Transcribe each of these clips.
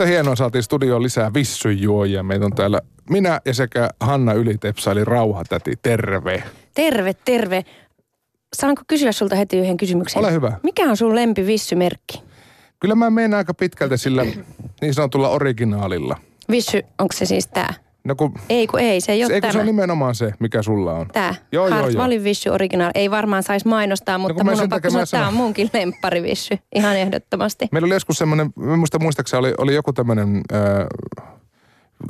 Yhtä hienoa saatiin studioon lisää vissyjuojia. Meitä on täällä minä ja sekä Hanna Ylitepsa, eli Rauhatäti. Terve. Terve, terve. Saanko kysyä sulta heti yhden kysymyksen? Ole hyvä. Mikä on sun lempi vissymerkki? Kyllä mä menen aika pitkältä sillä niin sanotulla originaalilla. Vissy, onko se siis tää? No kun, Ei kun ei, se ei ole kun tämä. se on nimenomaan se, mikä sulla on. Tää. Joo, joo, joo. Vissy Original. Ei varmaan saisi mainostaa, mutta kun mä mun on pakko sanoa, että tää on munkin lemppari Vissy. Ihan ehdottomasti. Meillä oli joskus semmoinen, mä muista muistaakseni oli, oli joku tämmöinen, äh,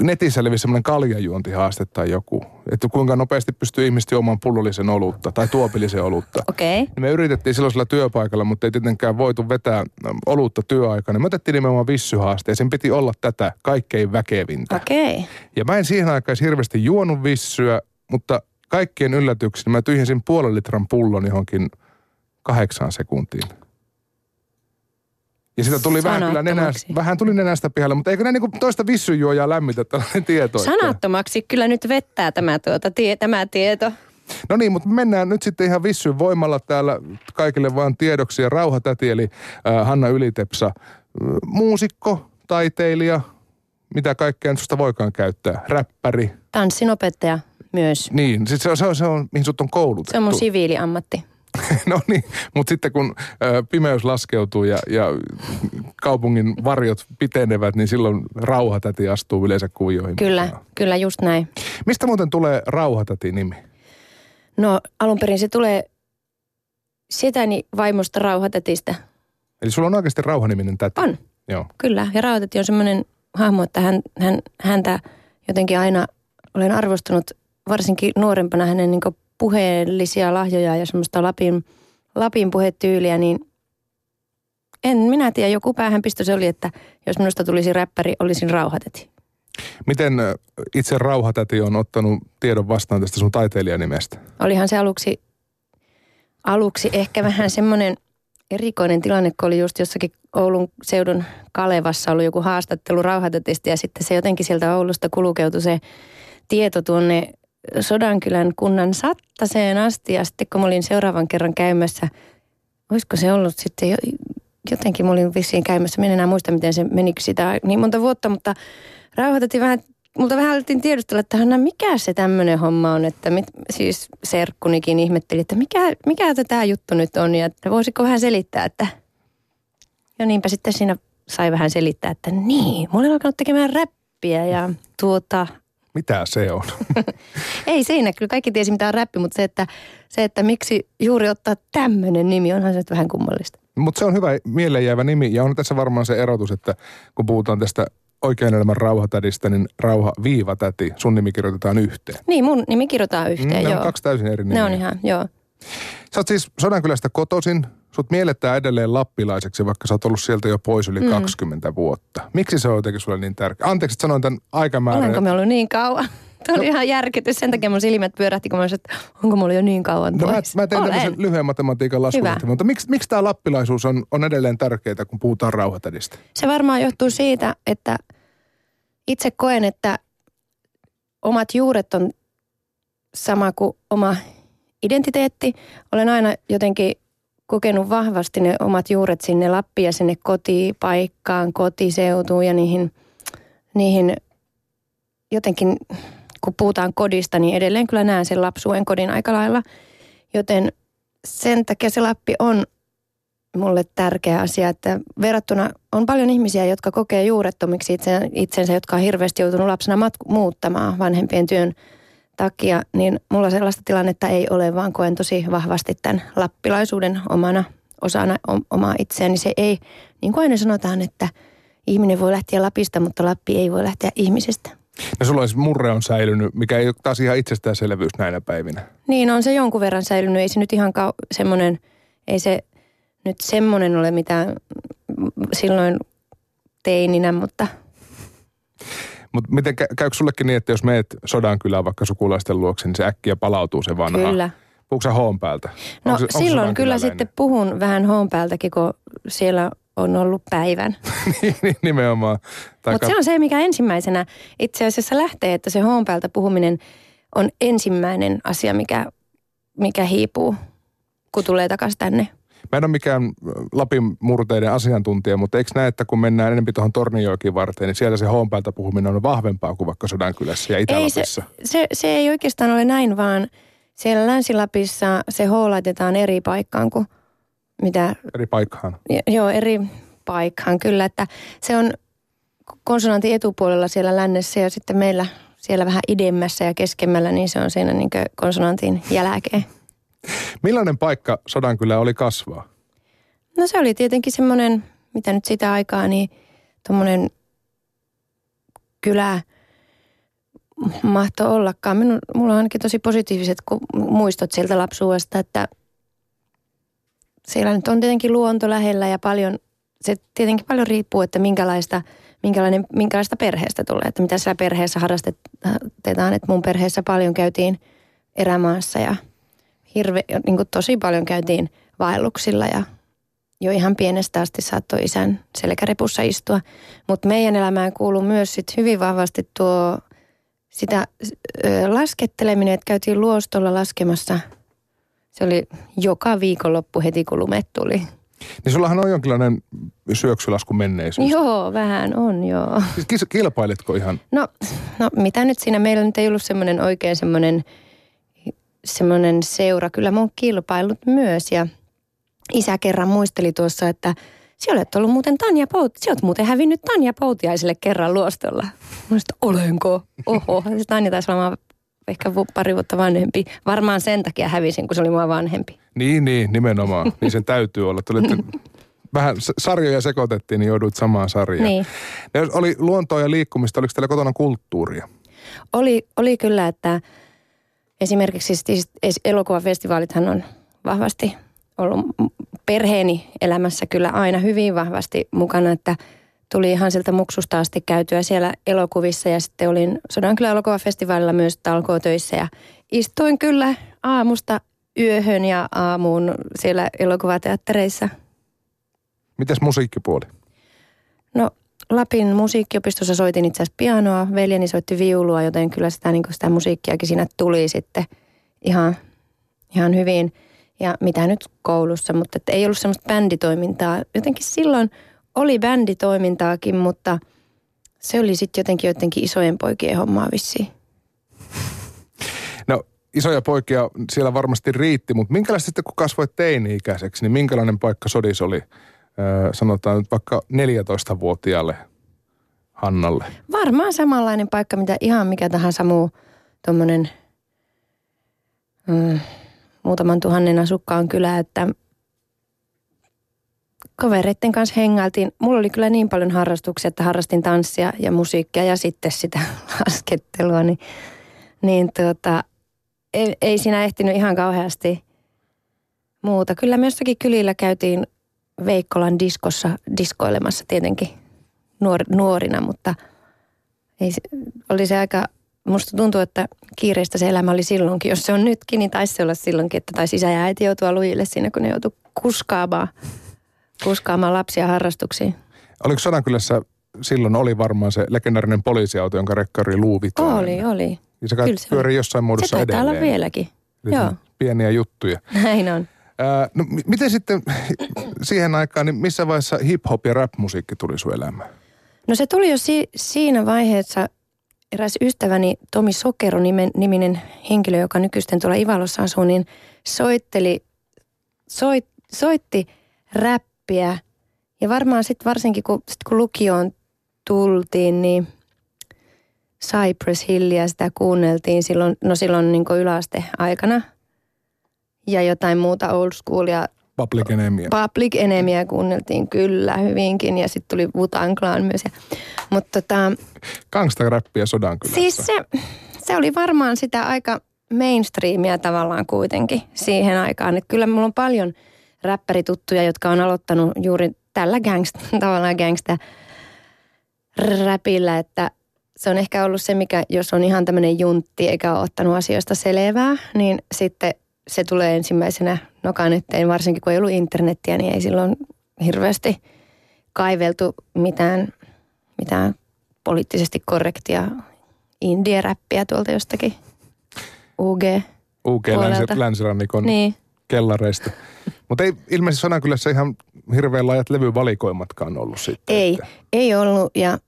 netissä levisi semmoinen kaljajuontihaaste tai joku. Että kuinka nopeasti pystyy ihmiset juomaan pullollisen olutta tai tuopillisen olutta. Okei. Okay. Niin me yritettiin silloisella työpaikalla, mutta ei tietenkään voitu vetää olutta työaikana. Me otettiin nimenomaan vissyhaaste ja sen piti olla tätä kaikkein väkevintä. Okei. Okay. Ja mä en siihen aikaan hirveästi juonut vissyä, mutta kaikkien yllätykseni mä tyhjensin puolen litran pullon johonkin kahdeksaan sekuntiin. Ja sitä tuli vähän kyllä nenästä, vähän tuli nenästä pihalle, mutta eikö näin niin kuin toista vissyjuojaa lämmitä tällainen tieto? että- Sanattomaksi kyllä nyt vettää tämä, tuota, tie, tämä tieto. No niin, mutta mennään nyt sitten ihan vissyn voimalla täällä kaikille vaan tiedoksi. Ja Rauhatäti eli äh, Hanna Ylitepsa, äh, muusikko, taiteilija, mitä kaikkea susta voikaan käyttää, räppäri. Tanssinopettaja myös. Niin, sit se on, se on, se on mihin sut on koulutettu. Se on mun siviiliammatti. no niin, mutta sitten kun ö, pimeys laskeutuu ja, ja kaupungin varjot pitenevät, niin silloin rauhatäti astuu yleensä kuvioihin. Kyllä, mukaan. kyllä just näin. Mistä muuten tulee rauhatäti-nimi? No alun perin se tulee setäni vaimosta rauhatätistä. Eli sulla on oikeasti rauhaniminen täti? On, Joo. kyllä. Ja rauhatäti on semmoinen hahmo, että hän, hän, häntä jotenkin aina olen arvostanut varsinkin nuorempana hänen niin puheellisia lahjoja ja semmoista Lapin, Lapin puhetyyliä, niin en minä tiedä, joku päähänpisto se oli, että jos minusta tulisi räppäri, olisin rauhatäti. Miten itse rauhatäti on ottanut tiedon vastaan tästä sun taiteilijanimestä? Olihan se aluksi, aluksi ehkä vähän semmoinen erikoinen tilanne, kun oli just jossakin Oulun seudun Kalevassa ollut joku haastattelu rauhatetista ja sitten se jotenkin sieltä Oulusta kulukeutui se tieto tuonne Sodankylän kunnan Sattaseen asti ja sitten kun mä olin seuraavan kerran käymässä, olisiko se ollut sitten jo, jotenkin mä olin vissiin käymässä, mä en enää muista miten se meni sitä niin monta vuotta, mutta rauhoitettiin vähän, multa vähän alettiin tiedustella, että Hanna, mikä se tämmöinen homma on, että mit, siis serkkunikin ihmetteli, että mikä, mikä tämä juttu nyt on ja että voisiko vähän selittää, että ja niinpä sitten siinä sai vähän selittää, että niin, mä olen alkanut tekemään räppiä ja tuota, Mitä se on? ei siinä, kyllä kaikki tiesi mitä on räppi, mutta se, että, se, että miksi juuri ottaa tämmöinen nimi, onhan se nyt vähän kummallista. Mutta se on hyvä mieleenjäävä nimi ja on tässä varmaan se erotus, että kun puhutaan tästä oikean elämän rauhatädistä, niin rauha-viivatäti, sun nimi kirjoitetaan yhteen. Niin, mun nimi kirjoitetaan yhteen, Mm, ne joo. on kaksi täysin eri nimiä. Ne on ihan, joo. Sä oot siis Sodankylästä kotoisin. Sut mielletään edelleen lappilaiseksi, vaikka sä oot ollut sieltä jo pois yli mm. 20 vuotta. Miksi se on jotenkin sulle niin tärkeä? Anteeksi, että sanoin tämän aikamäärän. Olenko me ollut niin kauan? Tuo oli ihan järkytys. Sen takia mun silmät pyörähti, kun mä olisin, että onko mulla jo niin kauan No mä, pois? mä tein Olen. tämmöisen lyhyen matematiikan laskun, Hyvä. että- mutta miksi, miksi tämä lappilaisuus on, on edelleen tärkeää, kun puhutaan rauhatädistä? Se varmaan johtuu siitä, että itse koen, että omat juuret on sama kuin oma identiteetti. Olen aina jotenkin kokenut vahvasti ne omat juuret sinne Lappiin ja sinne kotipaikkaan, kotiseutuun ja niihin, niihin jotenkin, kun puhutaan kodista, niin edelleen kyllä näen sen lapsuuden kodin aika lailla. Joten sen takia se Lappi on mulle tärkeä asia, että verrattuna on paljon ihmisiä, jotka kokee juurettomiksi itse, itsensä, jotka on hirveästi joutunut lapsena matku- muuttamaan vanhempien työn takia, niin mulla sellaista tilannetta ei ole, vaan koen tosi vahvasti tämän lappilaisuuden omana osana omaa itseäni. Se ei, niin kuin aina sanotaan, että ihminen voi lähteä Lapista, mutta Lappi ei voi lähteä ihmisestä. No sulla olisi murre on säilynyt, mikä ei ole taas ihan itsestäänselvyys näinä päivinä. Niin on se jonkun verran säilynyt. Ei se nyt ihan kau- semmoinen, ei se nyt semmoinen ole mitään silloin teininä, mutta Mutta miten kä- käykö sullekin niin, että jos meet Sodankylään vaikka sukulaisten luokse, niin se äkkiä palautuu se vanha? kyllä. Puhuuko sä hoon päältä? No Onko se- onko silloin kyllä sitten puhun vähän hoon päältäkin, kun siellä on ollut päivän. Niin, Nimenomaan. Tai Mutta se on se, mikä ensimmäisenä itse asiassa lähtee, että se hoon päältä puhuminen on ensimmäinen asia, mikä, mikä hiipuu, kun tulee takaisin tänne. Mä en ole mikään Lapin murteiden asiantuntija, mutta eikö näe, että kun mennään enemmän tuohon Tornioikin varten, niin siellä se hoonpäältä puhuminen on vahvempaa kuin vaikka Sodankylässä ja itä Ei se, se, se ei oikeastaan ole näin, vaan siellä Länsi-Lapissa se H laitetaan eri paikkaan kuin mitä... Eri paikkaan. Joo, eri paikkaan kyllä, että se on konsonantin etupuolella siellä lännessä ja sitten meillä siellä vähän idemmässä ja keskemmällä, niin se on siinä niin konsonantin jälkeen. Millainen paikka Sodankylä oli kasvaa? No se oli tietenkin semmoinen, mitä nyt sitä aikaa, niin tuommoinen kylä mahto ollakaan. Minun, mulla on ainakin tosi positiiviset muistot sieltä lapsuudesta, että siellä nyt on tietenkin luonto lähellä ja paljon, se tietenkin paljon riippuu, että minkälaista, minkälainen, minkälaista perheestä tulee, että mitä siellä perheessä harrastetaan. Että mun perheessä paljon käytiin erämaassa ja hirve, niin kuin tosi paljon käytiin vaelluksilla ja jo ihan pienestä asti saattoi isän selkärepussa istua. Mutta meidän elämään kuuluu myös sit hyvin vahvasti tuo sitä ö, lasketteleminen, että käytiin luostolla laskemassa. Se oli joka viikonloppu heti kun lumet tuli. Niin sullahan on jonkinlainen syöksylasku menneisyys. Joo, vähän on joo. Siis kilpailetko ihan? No, no mitä nyt siinä, meillä nyt ei ollut semmoinen oikein semmoinen semmoinen seura. Kyllä mä oon kilpailut myös ja isä kerran muisteli tuossa, että Sä olet ollut muuten Tanja Pout, sä oot muuten hävinnyt Tanja Poutiaiselle kerran luostolla. Mä olenko? Oho, se Tanja taisi olla ehkä pari vuotta vanhempi. Varmaan sen takia hävisin, kun se oli mua vanhempi. Niin, niin, nimenomaan. niin sen täytyy olla. Tulitte, vähän sarjoja sekoitettiin, niin joudut samaan sarjaan. Niin. Jos oli luontoa ja liikkumista, oliko teillä kotona kulttuuria? Oli, oli kyllä, että esimerkiksi siis elokuvafestivaalithan on vahvasti ollut perheeni elämässä kyllä aina hyvin vahvasti mukana, että tuli ihan sieltä muksusta asti käytyä siellä elokuvissa ja sitten olin Sodankylän elokuvafestivaalilla myös talkootöissä ja istuin kyllä aamusta yöhön ja aamuun siellä elokuvateattereissa. Mitäs musiikkipuoli? No Lapin musiikkiopistossa soitin itse asiassa pianoa, veljeni soitti viulua, joten kyllä sitä, niin sitä musiikkiakin siinä tuli sitten ihan, ihan hyvin – ja mitä nyt koulussa, mutta että ei ollut semmoista bänditoimintaa. Jotenkin silloin oli bänditoimintaakin, mutta se oli sitten jotenkin jotenkin isojen poikien hommaa vissiin. No isoja poikia siellä varmasti riitti, mutta minkälaista sitten kun kasvoit teini-ikäiseksi, niin minkälainen paikka sodis oli, sanotaan nyt vaikka 14-vuotiaalle Hannalle? Varmaan samanlainen paikka, mitä ihan mikä tahansa muu tuommoinen... Mm, muutaman tuhannen asukkaan kylä, että kavereiden kanssa hengailtiin. Mulla oli kyllä niin paljon harrastuksia, että harrastin tanssia ja musiikkia ja sitten sitä laskettelua, niin, niin tuota, ei, ei siinä ehtinyt ihan kauheasti muuta. Kyllä myös kylillä käytiin Veikkolan diskossa diskoilemassa tietenkin nuor, nuorina, mutta ei, oli se aika musta tuntuu, että kiireistä se elämä oli silloinkin. Jos se on nytkin, niin taisi se olla silloinkin, että taisi isä ja äiti joutua lujille siinä, kun ne joutu kuskaamaan, kuskaamaan lapsia harrastuksiin. Oliko Sodankylässä silloin oli varmaan se legendaarinen poliisiauto, jonka rekkari luuvit? Oli, oli. Ja se, Kyllä se pyörii jossain muodossa se edelleen. Se olla vieläkin. Eli Joo. Pieniä juttuja. Näin on. Ää, no miten sitten siihen aikaan, niin missä vaiheessa hip-hop ja rap-musiikki tuli sun elämään? No se tuli jo si- siinä vaiheessa, eräs ystäväni Tomi Sokero niminen henkilö, joka nykyisten tuolla Ivalossa asuu, niin soitteli, soit, soitti räppiä. Ja varmaan sitten varsinkin kun, sit kun lukioon tultiin, niin Cypress Hillia sitä kuunneltiin silloin, no silloin niin yläaste aikana. Ja jotain muuta old schoolia Public Enemyä. Public Enemyä kuunneltiin kyllä hyvinkin ja sitten tuli Wutan Clan myös. Mutta tota, Gangsta-räppiä sodan kyllä. Siis se, se oli varmaan sitä aika mainstreamia tavallaan kuitenkin siihen aikaan. Että kyllä mulla on paljon räppärituttuja, jotka on aloittanut juuri tällä gangsta, tavallaan gangsta räpillä, että se on ehkä ollut se, mikä jos on ihan tämmöinen juntti eikä ole ottanut asioista selvää, niin sitten se tulee ensimmäisenä nokan eteen, varsinkin kun ei ollut internettiä, niin ei silloin hirveästi kaiveltu mitään, mitään poliittisesti korrektia indie-räppiä tuolta jostakin UG UG länsi, länsirannikon niin. kellareista. Mutta ei ilmeisesti Sodankylässä ihan hirveän laajat levyvalikoimatkaan ollut sitten. Ei, että- ei ollut ja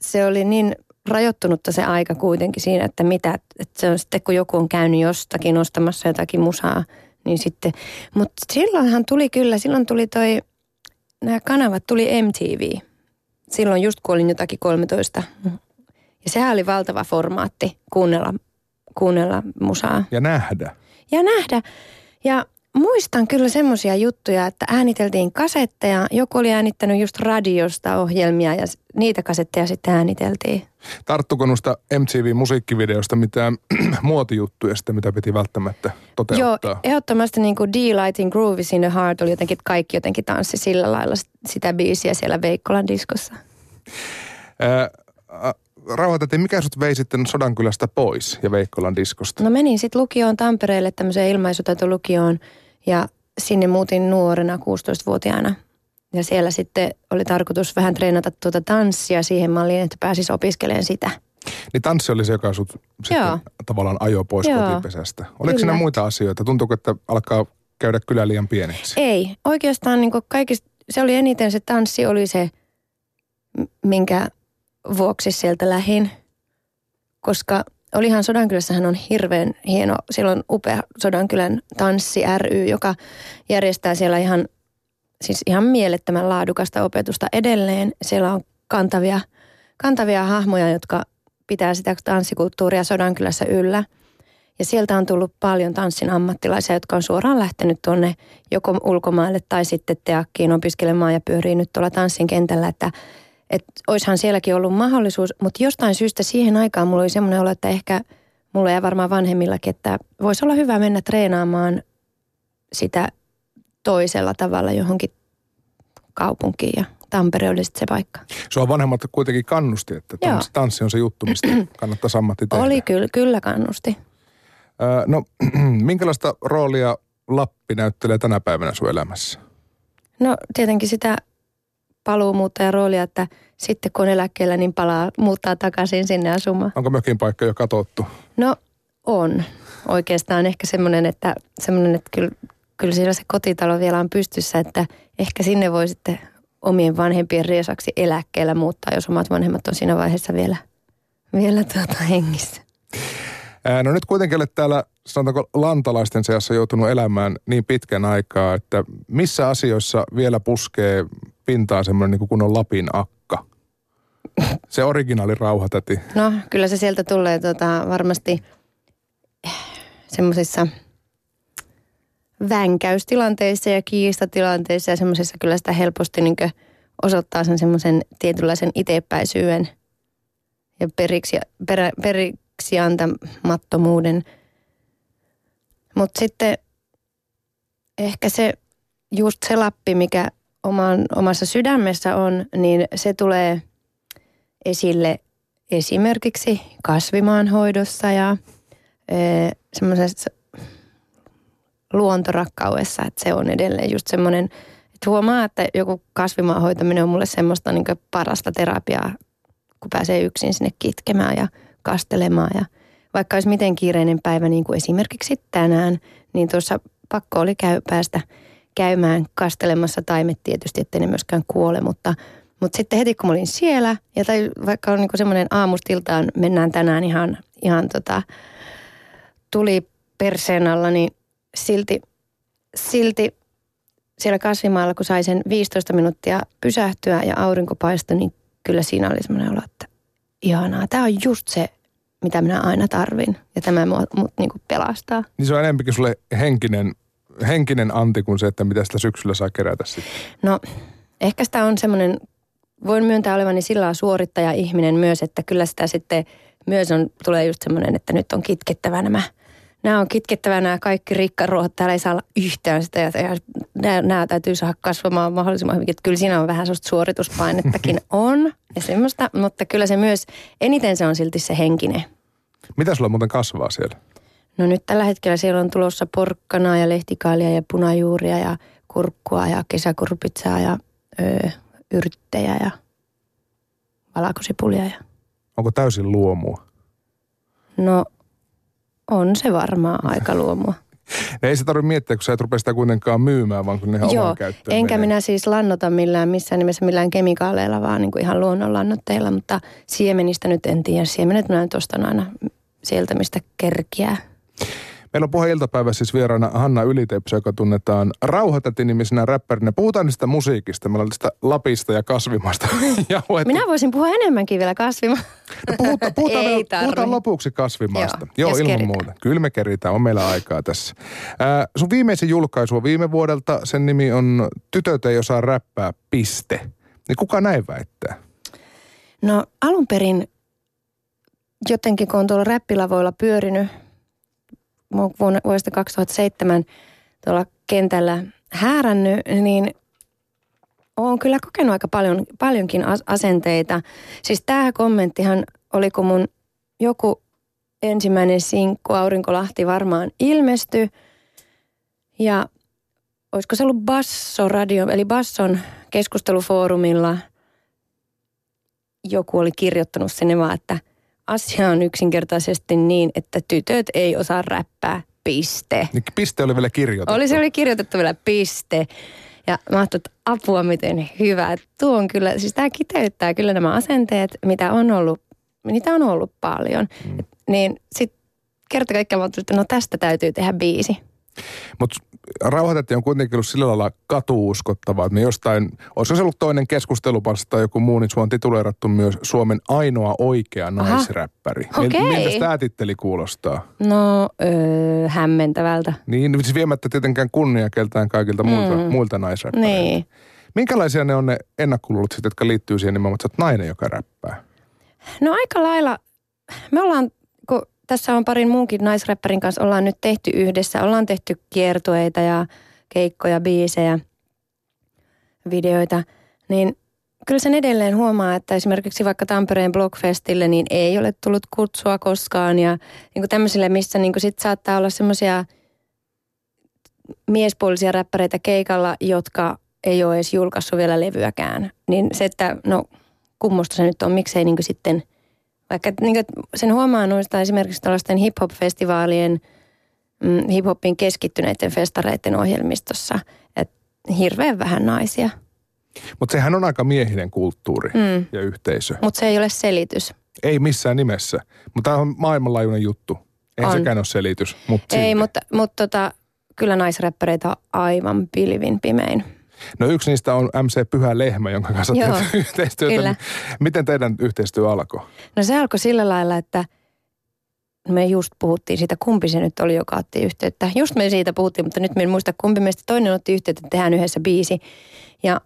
se oli niin rajoittunutta se aika kuitenkin siinä, että mitä, että se on sitten kun joku on käynyt jostakin ostamassa jotakin musaa, niin sitten, mutta silloinhan tuli kyllä, silloin tuli toi, nämä kanavat tuli MTV. Silloin just kun olin jotakin 13. Ja sehän oli valtava formaatti kuunnella, kuunnella musaa Ja nähdä. ja nähdä. Ja muistan kyllä semmoisia juttuja, että ääniteltiin kasetteja. Joku oli äänittänyt just radiosta ohjelmia ja niitä kasetteja sitten ääniteltiin. Tarttuko noista MTV-musiikkivideosta mitään muotijuttuja sitten, mitä piti välttämättä toteuttaa? Joo, ehdottomasti niin kuin Delighting Grooves in the Heart oli jotenkin, kaikki jotenkin tanssi sillä lailla sitä biisiä siellä Veikkolan diskossa. Ää, ä, rauhoitettiin, mikä sut vei sitten Sodankylästä pois ja Veikkolan diskosta? No menin sitten lukioon Tampereelle tämmöiseen ilmaisutaitolukioon ja sinne muutin nuorena 16-vuotiaana. Ja siellä sitten oli tarkoitus vähän treenata tuota tanssia siihen malliin, että pääsis opiskelemaan sitä. Niin tanssi oli se, joka sut sitten Joo. tavallaan ajoi pois Joo. kotipesästä. Oliko Kyllä. siinä muita asioita? Tuntuuko, että alkaa käydä kylä liian pieneksi? Ei, oikeastaan niin kaikista, se oli eniten se tanssi, oli se, minkä vuoksi sieltä lähin. Koska olihan Sodankylässähän on hirveän hieno, siellä on upea Sodankylän tanssi ry, joka järjestää siellä ihan, siis ihan mielettömän laadukasta opetusta edelleen. Siellä on kantavia, kantavia hahmoja, jotka pitää sitä tanssikulttuuria Sodankylässä yllä. Ja sieltä on tullut paljon tanssin ammattilaisia, jotka on suoraan lähtenyt tuonne joko ulkomaille tai sitten teakkiin opiskelemaan ja pyörii nyt tuolla tanssin kentällä, että et oishan sielläkin ollut mahdollisuus, mutta jostain syystä siihen aikaan mulla oli semmoinen olo, että ehkä mulla ja varmaan vanhemmillakin, että voisi olla hyvä mennä treenaamaan sitä toisella tavalla johonkin kaupunkiin ja Tampere oli sitten se paikka. Sua vanhemmat kuitenkin kannusti, että tanssi, tanssi on se juttu, mistä kannattaisi ammatti tehdä. Oli kyllä, kyllä kannusti. Öö, no, minkälaista roolia Lappi näyttelee tänä päivänä sun elämässä? No tietenkin sitä paluumuuttajan roolia, että sitten kun on eläkkeellä, niin palaa, muuttaa takaisin sinne asumaan. Onko mökin paikka jo katottu? No on. Oikeastaan ehkä semmoinen, että, semmoinen, että kyllä, kyllä siellä se kotitalo vielä on pystyssä, että ehkä sinne voi sitten omien vanhempien riesaksi eläkkeellä muuttaa, jos omat vanhemmat on siinä vaiheessa vielä, vielä tuota hengissä. No nyt kuitenkin olet täällä, sanotaanko lantalaisten seassa joutunut elämään niin pitkän aikaa, että missä asioissa vielä puskee pintaan semmoinen niin kuin on Lapin akka? Se originaali rauhatäti. No kyllä se sieltä tulee tota, varmasti semmoisissa vänkäystilanteissa ja kiistatilanteissa ja semmoisissa kyllä sitä helposti niin osoittaa sen semmoisen tietynlaisen itsepäisyyden ja periksi, perä, periksi antamattomuuden. Mutta sitten ehkä se just se lappi, mikä oman, omassa sydämessä on, niin se tulee esille esimerkiksi kasvimaanhoidossa ja e, semmoisessa luontorakkaudessa, että se on edelleen just semmoinen, että huomaa, että joku kasvimaan hoitaminen on mulle semmoista niin parasta terapiaa, kun pääsee yksin sinne kitkemään ja kastelemaan. Ja vaikka olisi miten kiireinen päivä, niin kuin esimerkiksi tänään, niin tuossa pakko oli käy, päästä käymään kastelemassa taimet tietysti, ettei ne myöskään kuole, mutta, mutta sitten heti kun mä olin siellä, ja tai vaikka on niin semmoinen aamustiltaan, mennään tänään ihan, ihan tota, tuli perseen alla, niin silti, silti siellä kasvimaalla, kun sai sen 15 minuuttia pysähtyä ja aurinko paistoi, niin kyllä siinä oli semmoinen olo, että ihanaa. Tämä on just se, mitä minä aina tarvin. Ja tämä mut, niin kuin pelastaa. Niin se on enempikin sulle henkinen, henkinen anti kuin se, että mitä sitä syksyllä saa kerätä sitten. No, ehkä sitä on semmoinen, voin myöntää olevani sillä lailla suorittaja-ihminen myös, että kyllä sitä sitten myös on, tulee just semmoinen, että nyt on kitkettävä nämä Nämä on kitkettävä nämä kaikki rikkaruohot. Täällä ei saa olla yhtään sitä ja nämä, nämä täytyy saada kasvamaan mahdollisimman hyvin. Että kyllä siinä on vähän sellaista suorituspainettakin on ja semmoista, mutta kyllä se myös, eniten se on silti se henkinen. Mitä sulla muuten kasvaa siellä? No nyt tällä hetkellä siellä on tulossa porkkanaa ja lehtikaalia ja punajuuria ja kurkkua ja kesäkurpitsaa ja öö, yrttejä ja valakosipulia. Ja... Onko täysin luomua? No on se varmaan aika luomua. ei se tarvitse miettiä, kun sä et rupea sitä kuitenkaan myymään, vaan kun ne ihan Joo, käyttöön enkä menee. minä siis lannota millään missään nimessä millään kemikaaleilla, vaan niin kuin ihan luonnonlannoitteilla, mutta siemenistä nyt en tiedä. Siemenet minä nyt ostan aina sieltä, mistä kerkiää. Meillä on puheen iltapäivä siis vieraana Hanna Ylitepsä, joka tunnetaan Rauhatäti-nimisenä räppärinä. Puhutaan niistä musiikista, meillä on tästä Lapista ja kasvimasta. jauhettu. Minä voisin puhua enemmänkin vielä kasvima. No puhutaan, puhutaan, Ei vielä- puhutaan lopuksi kasvimasta. Joo, Joo ilman keritään. muuta. Kyllä me keritään, on meillä aikaa tässä. Ää, sun viimeisin julkaisu on viime vuodelta. Sen nimi on Tytöt ei osaa räppää, piste. Niin kuka näin väittää? No alun perin jotenkin, kun on tuolla räppilavoilla pyörinyt vuonna, vuodesta 2007 tuolla kentällä häärännyt, niin olen kyllä kokenut aika paljon, paljonkin as- asenteita. Siis tämä kommenttihan oli, kun mun joku ensimmäinen sinkku Aurinkolahti varmaan ilmestyi. Ja olisiko se ollut Basso Radio, eli Basson keskustelufoorumilla joku oli kirjoittanut sinne vaan, että asia on yksinkertaisesti niin, että tytöt ei osaa räppää, piste. Niin piste oli vielä kirjoitettu. Oli se oli kirjoitettu vielä piste. Ja mä ajattelin, että apua miten hyvä. Tuo on kyllä, siis tämä kiteyttää kyllä nämä asenteet, mitä on ollut, niitä on ollut paljon. Mm. Niin sitten kerta kaikkiaan mä ajattelin, että no tästä täytyy tehdä biisi. Mutta Rauhatäti on kuitenkin ollut sillä lailla katuuskottavaa, että me jostain, olisiko se ollut toinen keskustelupalsta tai joku muu, niin sua on tituleerattu myös Suomen ainoa oikea naisräppäri. Okei. Miltä tämä titteli kuulostaa? No, öö, hämmentävältä. Niin, siis viemättä tietenkään kunnia keltään kaikilta muilta, Mm. muilta naisräppäreiltä. Niin. Minkälaisia ne on ne ennakkoluulot jotka liittyy siihen nimenomaan, että sä oot nainen, joka räppää? No aika lailla, me ollaan, tässä on parin muunkin naisräppärin kanssa, ollaan nyt tehty yhdessä, ollaan tehty kiertueita ja keikkoja, biisejä, videoita, niin kyllä sen edelleen huomaa, että esimerkiksi vaikka Tampereen Blockfestille, niin ei ole tullut kutsua koskaan. Ja niin kuin tämmöisille, missä niin kuin sit saattaa olla semmoisia miespuolisia räppäreitä keikalla, jotka ei ole edes julkaissut vielä levyäkään. Niin se, että no kummosta se nyt on, miksei niin kuin sitten, vaikka niin kuin sen huomaa noista esimerkiksi tällaisten hip-hop-festivaalien, mm, hip-hopin keskittyneiden festareiden ohjelmistossa, että hirveän vähän naisia. Mutta sehän on aika miehinen kulttuuri Mm. ja yhteisö. Mutta se ei ole selitys. Ei missään nimessä. Mutta tämä on maailmanlaajuinen juttu. Ei On. sekään ole selitys. Mutta Ei, silti. mutta, mutta tota, kyllä naisräppäreitä on aivan pilvin pimein. No yksi niistä on MC Pyhä Lehmä, jonka kanssa Joo, teet yhteistyötä. kyllä. Miten teidän yhteistyö alkoi? No se alkoi sillä lailla, että me just puhuttiin siitä, kumpi se nyt oli, joka otti yhteyttä. Just me siitä puhuttiin, mutta nyt me en muista kumpi meistä toinen otti yhteyttä, että tehdään yhdessä biisi. Ja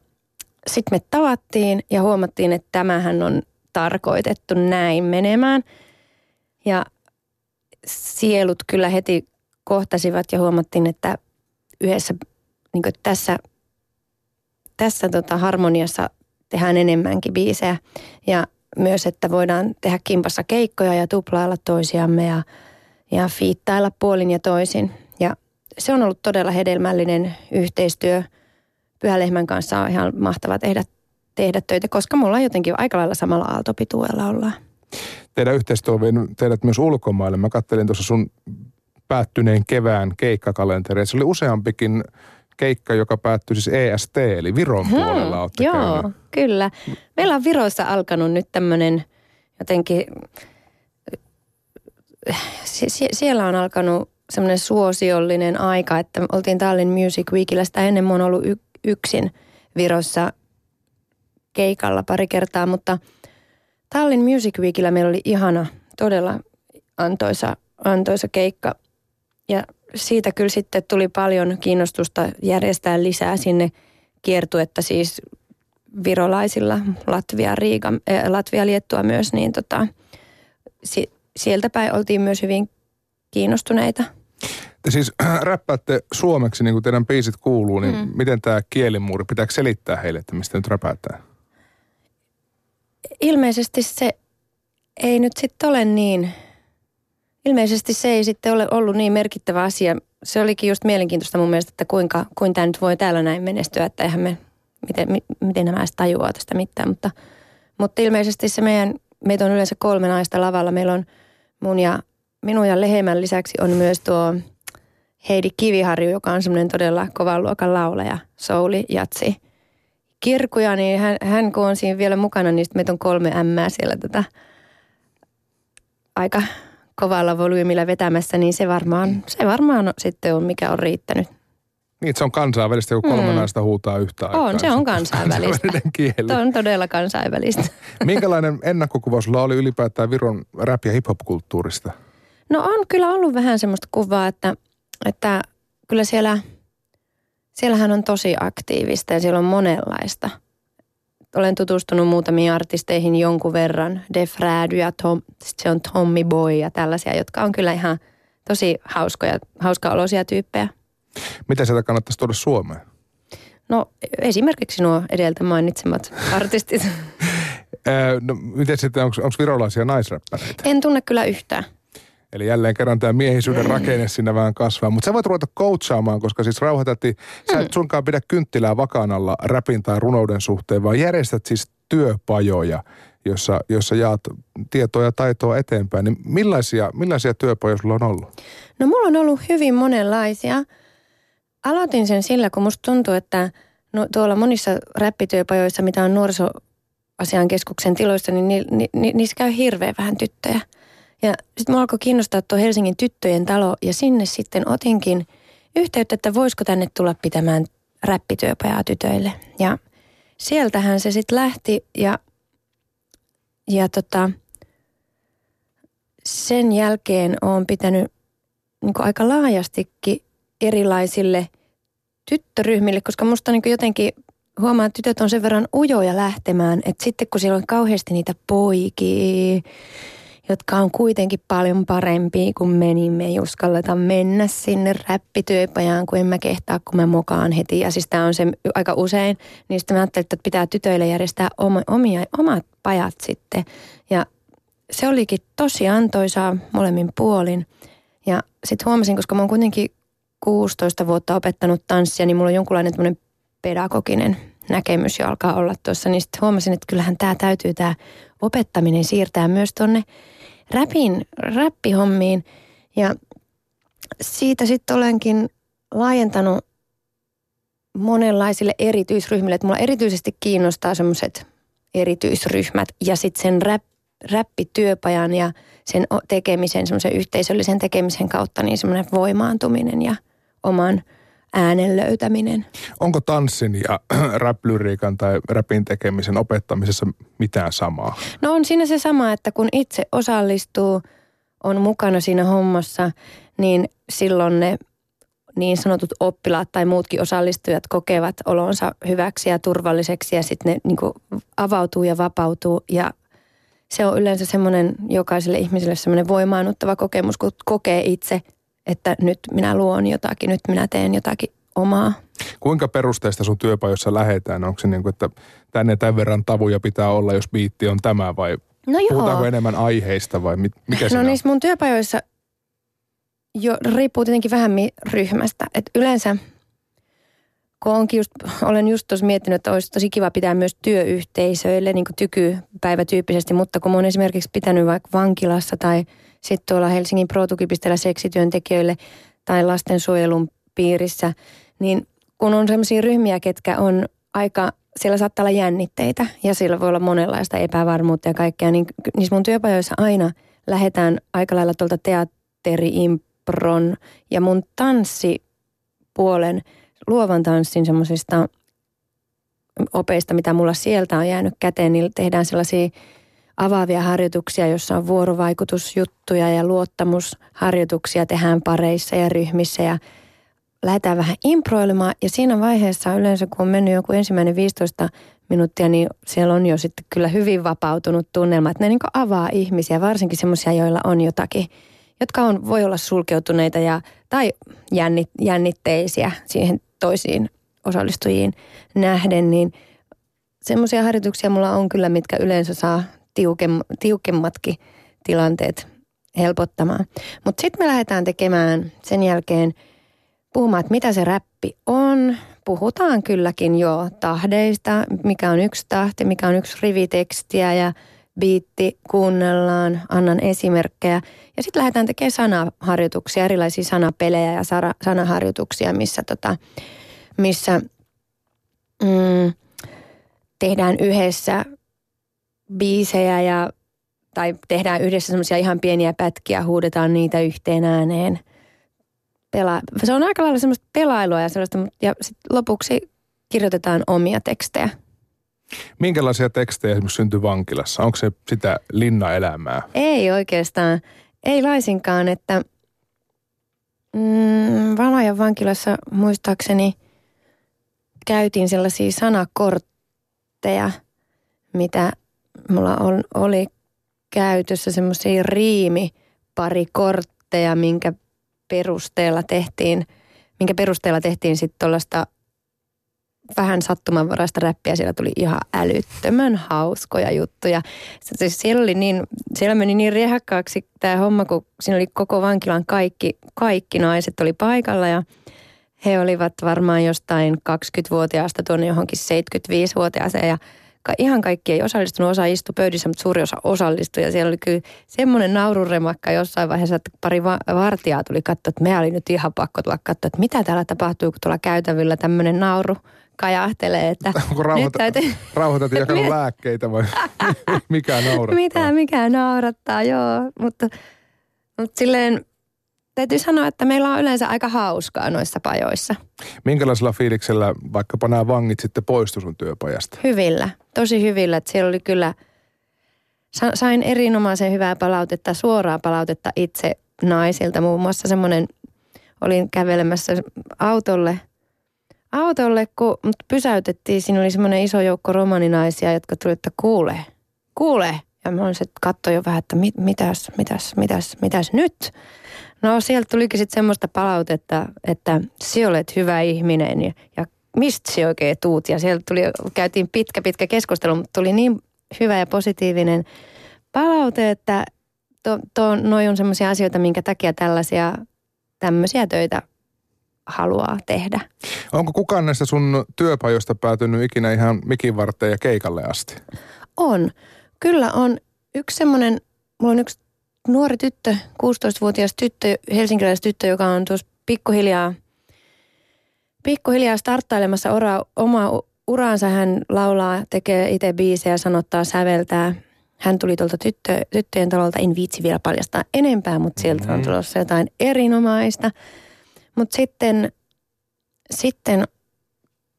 sitten me tavattiin ja huomattiin, että tämähän on tarkoitettu näin menemään. Ja sielut kyllä heti kohtasivat ja huomattiin, että yhdessä niin tässä, tässä tota harmoniassa tehdään enemmänkin biisejä. Ja myös, että voidaan tehdä kimpassa keikkoja ja tuplailla toisiamme ja, ja fiittailla puolin ja toisin. Ja se on ollut todella hedelmällinen yhteistyö. Pyhälehmän kanssa on ihan mahtava tehdä, tehdä töitä, koska mulla on jotenkin aika lailla samalla aaltopituudella ollaan. Teidän yhteistyö on vienyt teidät myös ulkomaille. Mä kattelin tuossa sun päättyneen kevään keikkakalenteri. Se oli useampikin keikka, joka päättyi siis EST, eli Viron puolella olette Hmm, Joo, käynyt. kyllä. Meillä on Virossa alkanut nyt tämmöinen jotenkin, sie- sie- siellä on alkanut semmoinen suosiollinen aika, että oltiin Tallinn Music Weekillä. Sitä ennen mä oon ollut y- yksin Virossa keikalla pari kertaa, mutta Tallinn Music Weekillä meillä oli ihana, todella antoisa, antoisa keikka. Ja siitä kyllä sitten tuli paljon kiinnostusta järjestää lisää sinne kiertuetta siis virolaisilla, Latvia, Riika, äh, Latvia, Liettua myös, niin tota, si, sieltä päin oltiin myös hyvin kiinnostuneita. Te siis räppäätte suomeksi, niin kuin teidän biisit kuuluu, niin Mm. miten tämä kielimuuri, pitääkö selittää heille, että mistä nyt räpäätään? Ilmeisesti se ei nyt sitten ole niin, ilmeisesti se ei sitten ole ollut niin merkittävä asia. Se olikin just mielenkiintoista mun mielestä, että kuinka, kuinka tämä nyt voi täällä näin menestyä, että eihän me, miten, mi, miten nämä edes tajuaa tästä mitään. Mutta, mutta ilmeisesti se meidän, meitä on yleensä kolme naista lavalla. Meillä on mun ja minun ja Lehemän lisäksi on myös tuo Heidi Kiviharju, joka on semmoinen todella kovan luokan laulaja, souli, jatsi, kirkuja, niin hän, hän kun on siinä vielä mukana, niin meitä on kolme ämmää siellä tätä aika kovalla volyymilla vetämässä, niin se varmaan, se varmaan sitten on, mikä on riittänyt. Niin, se on kansainvälistä, kun kolme mm. naista huutaa yhtä aikaa. On, se on kansainvälistä. kieli. Se on todella kansainvälistä. Minkälainen ennakkokuva sulla oli ylipäätään Viron rap- ja hip-hop-kulttuurista? No on kyllä ollut vähän semmoista kuvaa, että, että kyllä siellä, siellähän on tosi aktiivista ja siellä on monenlaista. Olen tutustunut muutamiin artisteihin jonkun verran. Def Rady ja Tom, se on Tommy Boy ja tällaisia, jotka on kyllä ihan tosi hauskoja, hauska-oloisia tyyppejä. Mitä sieltä kannattaisi tuoda Suomeen? No esimerkiksi nuo edeltä mainitsemat artistit. no miten sitten, onko virolaisia naisräppäreitä? En tunne kyllä yhtään. Eli jälleen kerran tämä miehisyyden rakenne siinä vähän kasvaa. Mutta sä voit ruveta coachaamaan, koska siis rauhoitatti, sä et mm. sunkaan pidä kynttilää vakaan alla räpin tai runouden suhteen, vaan järjestät siis työpajoja, jossa, jossa jaat tietoa ja taitoa eteenpäin. Niin millaisia, millaisia työpajoja sulla on ollut? No mulla on ollut hyvin monenlaisia. Aloitin sen sillä, kun musta tuntuu, että no, tuolla monissa räppityöpajoissa, mitä on nuorisoasian keskuksen tiloissa, niin ni, ni, ni, niissä käy hirveän vähän tyttöjä. Ja sitten mua alkoi kiinnostaa tuo Helsingin tyttöjen talo ja sinne sitten otinkin yhteyttä, että voisiko tänne tulla pitämään räppityöpajaa tytöille. Ja sieltähän se sitten lähti ja, ja tota, sen jälkeen olen pitänyt niin aika laajastikin erilaisille tyttöryhmille, koska musta niin jotenkin huomaa, että tytöt on sen verran ujoja lähtemään, että sitten kun siellä on kauheasti niitä poikia, jotka on kuitenkin paljon parempia kuin menimme. Ei uskalleta mennä sinne räppityöpajaan, kun en mä kehtaa, kun mä mokaan heti. Ja siis tämä on se aika usein. Niin sitten mä ajattelin, että pitää tytöille järjestää omia, omat pajat sitten. Ja se olikin tosi antoisaa molemmin puolin. Ja sitten huomasin, koska mä oon kuitenkin 16 vuotta opettanut tanssia, niin mulla on jonkunlainen pedagoginen näkemys jo alkaa olla tuossa. Niin sitten huomasin, että kyllähän tämä täytyy tämä opettaminen siirtää myös tonne räpin, räppihommiin. Ja siitä sitten olenkin laajentanut monenlaisille erityisryhmille. Että mulla erityisesti kiinnostaa semmoiset erityisryhmät ja sitten sen rap, räppityöpajan ja sen tekemisen, semmoisen yhteisöllisen tekemisen kautta niin semmoinen voimaantuminen ja oman äänen löytäminen. Onko tanssin ja räplyriikan tai räpin tekemisen opettamisessa mitään samaa? No on siinä se sama, että kun itse osallistuu, on mukana siinä hommassa, niin silloin ne niin sanotut oppilaat tai muutkin osallistujat kokevat olonsa hyväksi ja turvalliseksi ja sitten ne niin avautuu ja vapautuu ja se on yleensä semmoinen jokaiselle ihmiselle semmoinen voimaannuttava kokemus, kun kokee itse että nyt minä luon jotakin, nyt minä teen jotakin omaa. Kuinka perusteista sun työpajoissa lähetään? Onko se niin kuin, että tänne tämän verran tavuja pitää olla, jos biitti on tämä vai no joo. puhutaanko enemmän aiheista vai mikä No niissä mun työpajoissa jo riippuu tietenkin vähän ryhmästä. Et yleensä, kun onkin just, olen just tuossa miettinyt, että olisi tosi kiva pitää myös työyhteisöille niin kuin tykypäivätyyppisesti, mutta kun olen esimerkiksi pitänyt vaikka vankilassa tai – sitten tuolla Helsingin Pro-tukipisteellä seksityöntekijöille tai lastensuojelun piirissä, niin kun on sellaisia ryhmiä, ketkä on aika, siellä saattaa olla jännitteitä ja siellä voi olla monenlaista epävarmuutta ja kaikkea, niin niissä mun työpajoissa aina lähdetään aika lailla tuolta teatteri-impron ja mun tanssipuolen, luovan tanssin semmoisista opeista, mitä mulla sieltä on jäänyt käteen, niin tehdään sellaisia avaavia harjoituksia, jossa on vuorovaikutusjuttuja ja luottamusharjoituksia tehdään pareissa ja ryhmissä ja lähdetään vähän improilemaan. Ja siinä vaiheessa yleensä, kun on mennyt joku ensimmäinen 15 minuuttia, niin siellä on jo sitten kyllä hyvin vapautunut tunnelma, että ne niin avaa ihmisiä, varsinkin semmoisia, joilla on jotakin, jotka on, voi olla sulkeutuneita ja, tai jännit, jännitteisiä siihen toisiin osallistujiin nähden, niin semmoisia harjoituksia mulla on kyllä, mitkä yleensä saa tiukem, tiukemmatkin tilanteet helpottamaan. Mutta sitten me lähdetään tekemään sen jälkeen puhumaan, että mitä se räppi on. Puhutaan kylläkin jo tahdeista, mikä on yksi tahti, mikä on yksi rivitekstiä ja biitti, kuunnellaan, annan esimerkkejä. Ja sitten lähdetään tekemään sanaharjoituksia, erilaisia sanapelejä ja sanaharjoituksia, missä, tota, missä mm, tehdään yhdessä biisejä ja, tai tehdään yhdessä semmoisia ihan pieniä pätkiä, huudetaan niitä yhteen ääneen. Pela, se on aika lailla semmoista pelailua ja sellaista, ja sit lopuksi kirjoitetaan omia tekstejä. Minkälaisia tekstejä esimerkiksi syntyy vankilassa? Onko se sitä linnaelämää? Ei oikeastaan. Ei laisinkaan, että mm, Valajan vankilassa muistaakseni käytiin sellaisia sanakortteja, mitä mulla on, oli käytössä semmoisia riimiparikortteja, minkä perusteella tehtiin, minkä perusteella tehtiin sitten tuollaista vähän sattumanvaraista räppiä. Siellä tuli ihan älyttömän hauskoja juttuja. Siis siellä, oli niin, siellä meni niin riehakkaaksi tämä homma, kun siinä oli koko vankilan kaikki, kaikki naiset oli paikalla ja he olivat varmaan jostain 20-vuotiaasta tuonne johonkin 75-vuotiaaseen ja ihan kaikki ei osallistunut, osa istui pöydissä, mutta suuri osa osallistui. Ja siellä oli kyllä semmoinen naururemakka jossain vaiheessa, että pari va- vartijaa tuli katsoa, että me oli nyt ihan pakko tulla katsoa, että mitä täällä tapahtuu, kun tuolla käytävillä tämmöinen nauru kajahtelee, että rauhoitat, nyt täytyy... Rauhoitat jakanut lääkkeitä vai mikä naurattaa? Mitä, mikä naurattaa, joo. Mutta, mutta silleen täytyy sanoa, että meillä on yleensä aika hauskaa noissa pajoissa. Minkälaisella fiiliksellä vaikkapa nämä vangit sitten poistu sun työpajasta? Hyvillä, tosi hyvillä. Että siellä oli kyllä, sain erinomaisen hyvää palautetta, suoraa palautetta itse naisilta. Muun muassa semmoinen, olin kävelemässä autolle, autolle kun mut pysäytettiin. Siinä oli semmoinen iso joukko romaninaisia, jotka tuli, että kuule, kuule. Ja mä olin se, että jo vähän, että mit, mitäs, mitäs, mitäs, mitäs nyt? No sieltä tulikin sitten semmoista palautetta, että sinä olet hyvä ihminen ja, ja mistä sinä oikein tuut. Ja sieltä tuli, käytiin pitkä pitkä keskustelu, mutta tuli niin hyvä ja positiivinen palaute, että to, to, noi on semmoisia asioita, minkä takia tällaisia tämmöisiä töitä haluaa tehdä. Onko kukaan näistä sun työpajoista päätynyt ikinä ihan mikin varteen ja keikalle asti? On. Kyllä on. Yksi semmoinen, mulla on yksi nuori tyttö, 16-vuotias tyttö, helsinkiläis tyttö, joka on tuossa pikkuhiljaa, pikkuhiljaa starttailemassa ora, omaa uraansa. Hän laulaa, tekee itse biisejä, sanottaa, säveltää. Hän tuli tuolta tyttö, tyttöjen talolta, en viitsi vielä paljastaa enempää, mutta sieltä on tulossa jotain erinomaista. Mutta sitten, sitten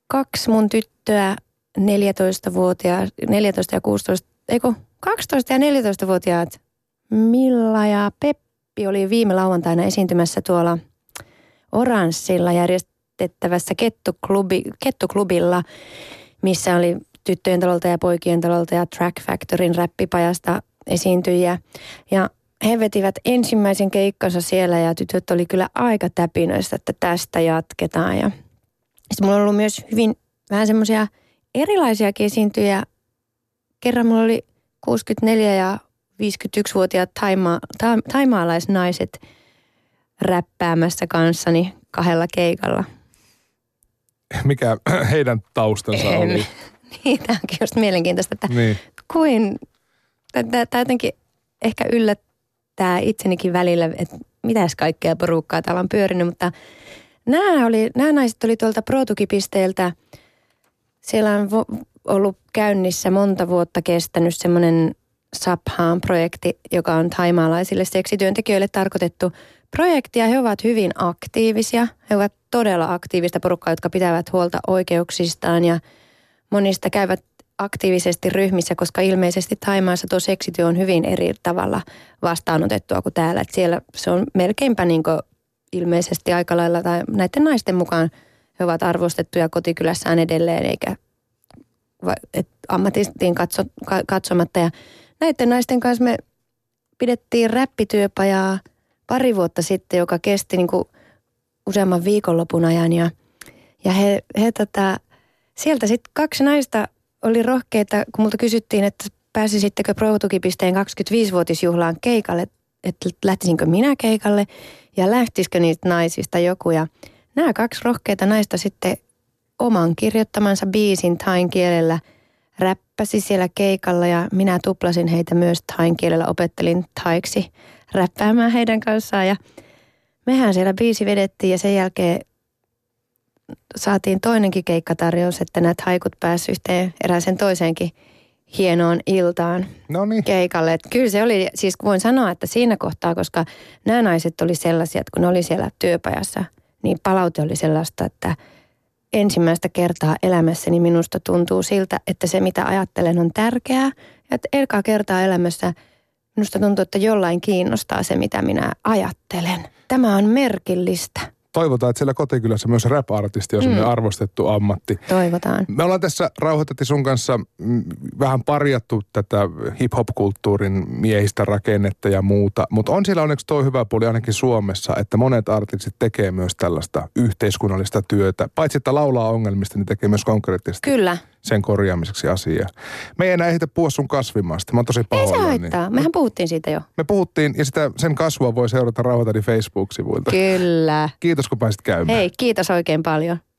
kaksi mun tyttöä, 14-vuotiaat, 14 ja 16, eikö 12 ja 14-vuotiaat Milla ja Peppi oli viime lauantaina esiintymässä tuolla Oranssilla järjestettävässä kettuklubi, kettuklubilla, missä oli tyttöjen talolta ja poikien talolta ja Track Factorin räppipajasta esiintyjiä. Ja he vetivät ensimmäisen keikkansa siellä ja tytöt oli kyllä aika täpinöistä, että tästä jatketaan. Ja sitten mulla on ollut myös hyvin vähän semmoisia erilaisia esiintyjiä. Kerran mulla oli 64 ja 51-vuotiaat taima, ta, taimaalaisnaiset räppäämässä kanssani kahdella keikalla. Mikä heidän taustansa en. oli? niin, tämä onkin just mielenkiintoista, että niin. kuin, tämä jotenkin ehkä yllättää itsenikin välillä, että mitäs kaikkea porukkaa täällä on pyörinyt, mutta nämä, oli, nämä naiset oli tuolta Protukipisteeltä, siellä on ollut käynnissä monta vuotta kestänyt semmoinen Saphaan-projekti, joka on taimaalaisille seksityöntekijöille tarkoitettu projekti. Ja he ovat hyvin aktiivisia. He ovat todella aktiivista porukkaa, jotka pitävät huolta oikeuksistaan ja monista käyvät aktiivisesti ryhmissä, koska ilmeisesti Taimaassa tuo seksityö on hyvin eri tavalla vastaanotettua kuin täällä. Että siellä se on melkeinpä niin ilmeisesti aika lailla, tai näiden naisten mukaan he ovat arvostettuja kotikylässään edelleen, eikä et ammatistiin katso, katsomatta. Ja näiden naisten kanssa me pidettiin räppityöpajaa pari vuotta sitten, joka kesti niin kuin useamman viikonlopun ajan. Ja, ja he, he tota, sieltä sitten kaksi naista oli rohkeita, kun multa kysyttiin, että pääsisittekö Pro-tukipisteen 25-vuotisjuhlaan keikalle, että lähtisinkö minä keikalle ja lähtisikö niistä naisista joku. Ja nämä kaksi rohkeita naista sitten oman kirjoittamansa biisin tain kielellä räppi räppäsi siellä keikalla ja minä tuplasin heitä myös thain kielellä, opettelin thaiksi räppäämään heidän kanssaan ja mehän siellä biisi vedettiin ja sen jälkeen saatiin toinenkin keikkatarjous, että nämä haikut pääsivät yhteen erääseen toiseenkin hienoon iltaan no niin. keikalle. Että kyllä se oli, siis voin sanoa, että siinä kohtaa, koska nämä naiset oli sellaisia, että kun ne oli siellä työpajassa, niin palaute oli sellaista, että ensimmäistä kertaa elämässäni minusta tuntuu siltä, että se mitä ajattelen on tärkeää. Että ekaa kertaa elämässä minusta tuntuu, että jollain kiinnostaa se, mitä minä ajattelen. Tämä on merkillistä toivotaan, että siellä kotikylässä myös rap-artisti on mm. arvostettu ammatti. Toivotaan. Me ollaan tässä rauhoitetti sun kanssa mm, vähän parjattu tätä hip-hop-kulttuurin miehistä rakennetta ja muuta, mutta on siellä onneksi toi hyvä puoli ainakin Suomessa, että monet artistit tekee myös tällaista yhteiskunnallista työtä. Paitsi että laulaa ongelmista, niin tekee myös konkreettisesti. Kyllä sen korjaamiseksi asiaa. Me ei enää ehditä puhua sun kasvimasta. Mä oon tosi pahoillani. Ei se Mehän puhuttiin siitä jo. Me puhuttiin ja sitä, sen kasvua voi seurata Rauhatani Facebook-sivuilta. Kyllä. Kiitos kun pääsit käymään. Hei, kiitos oikein paljon.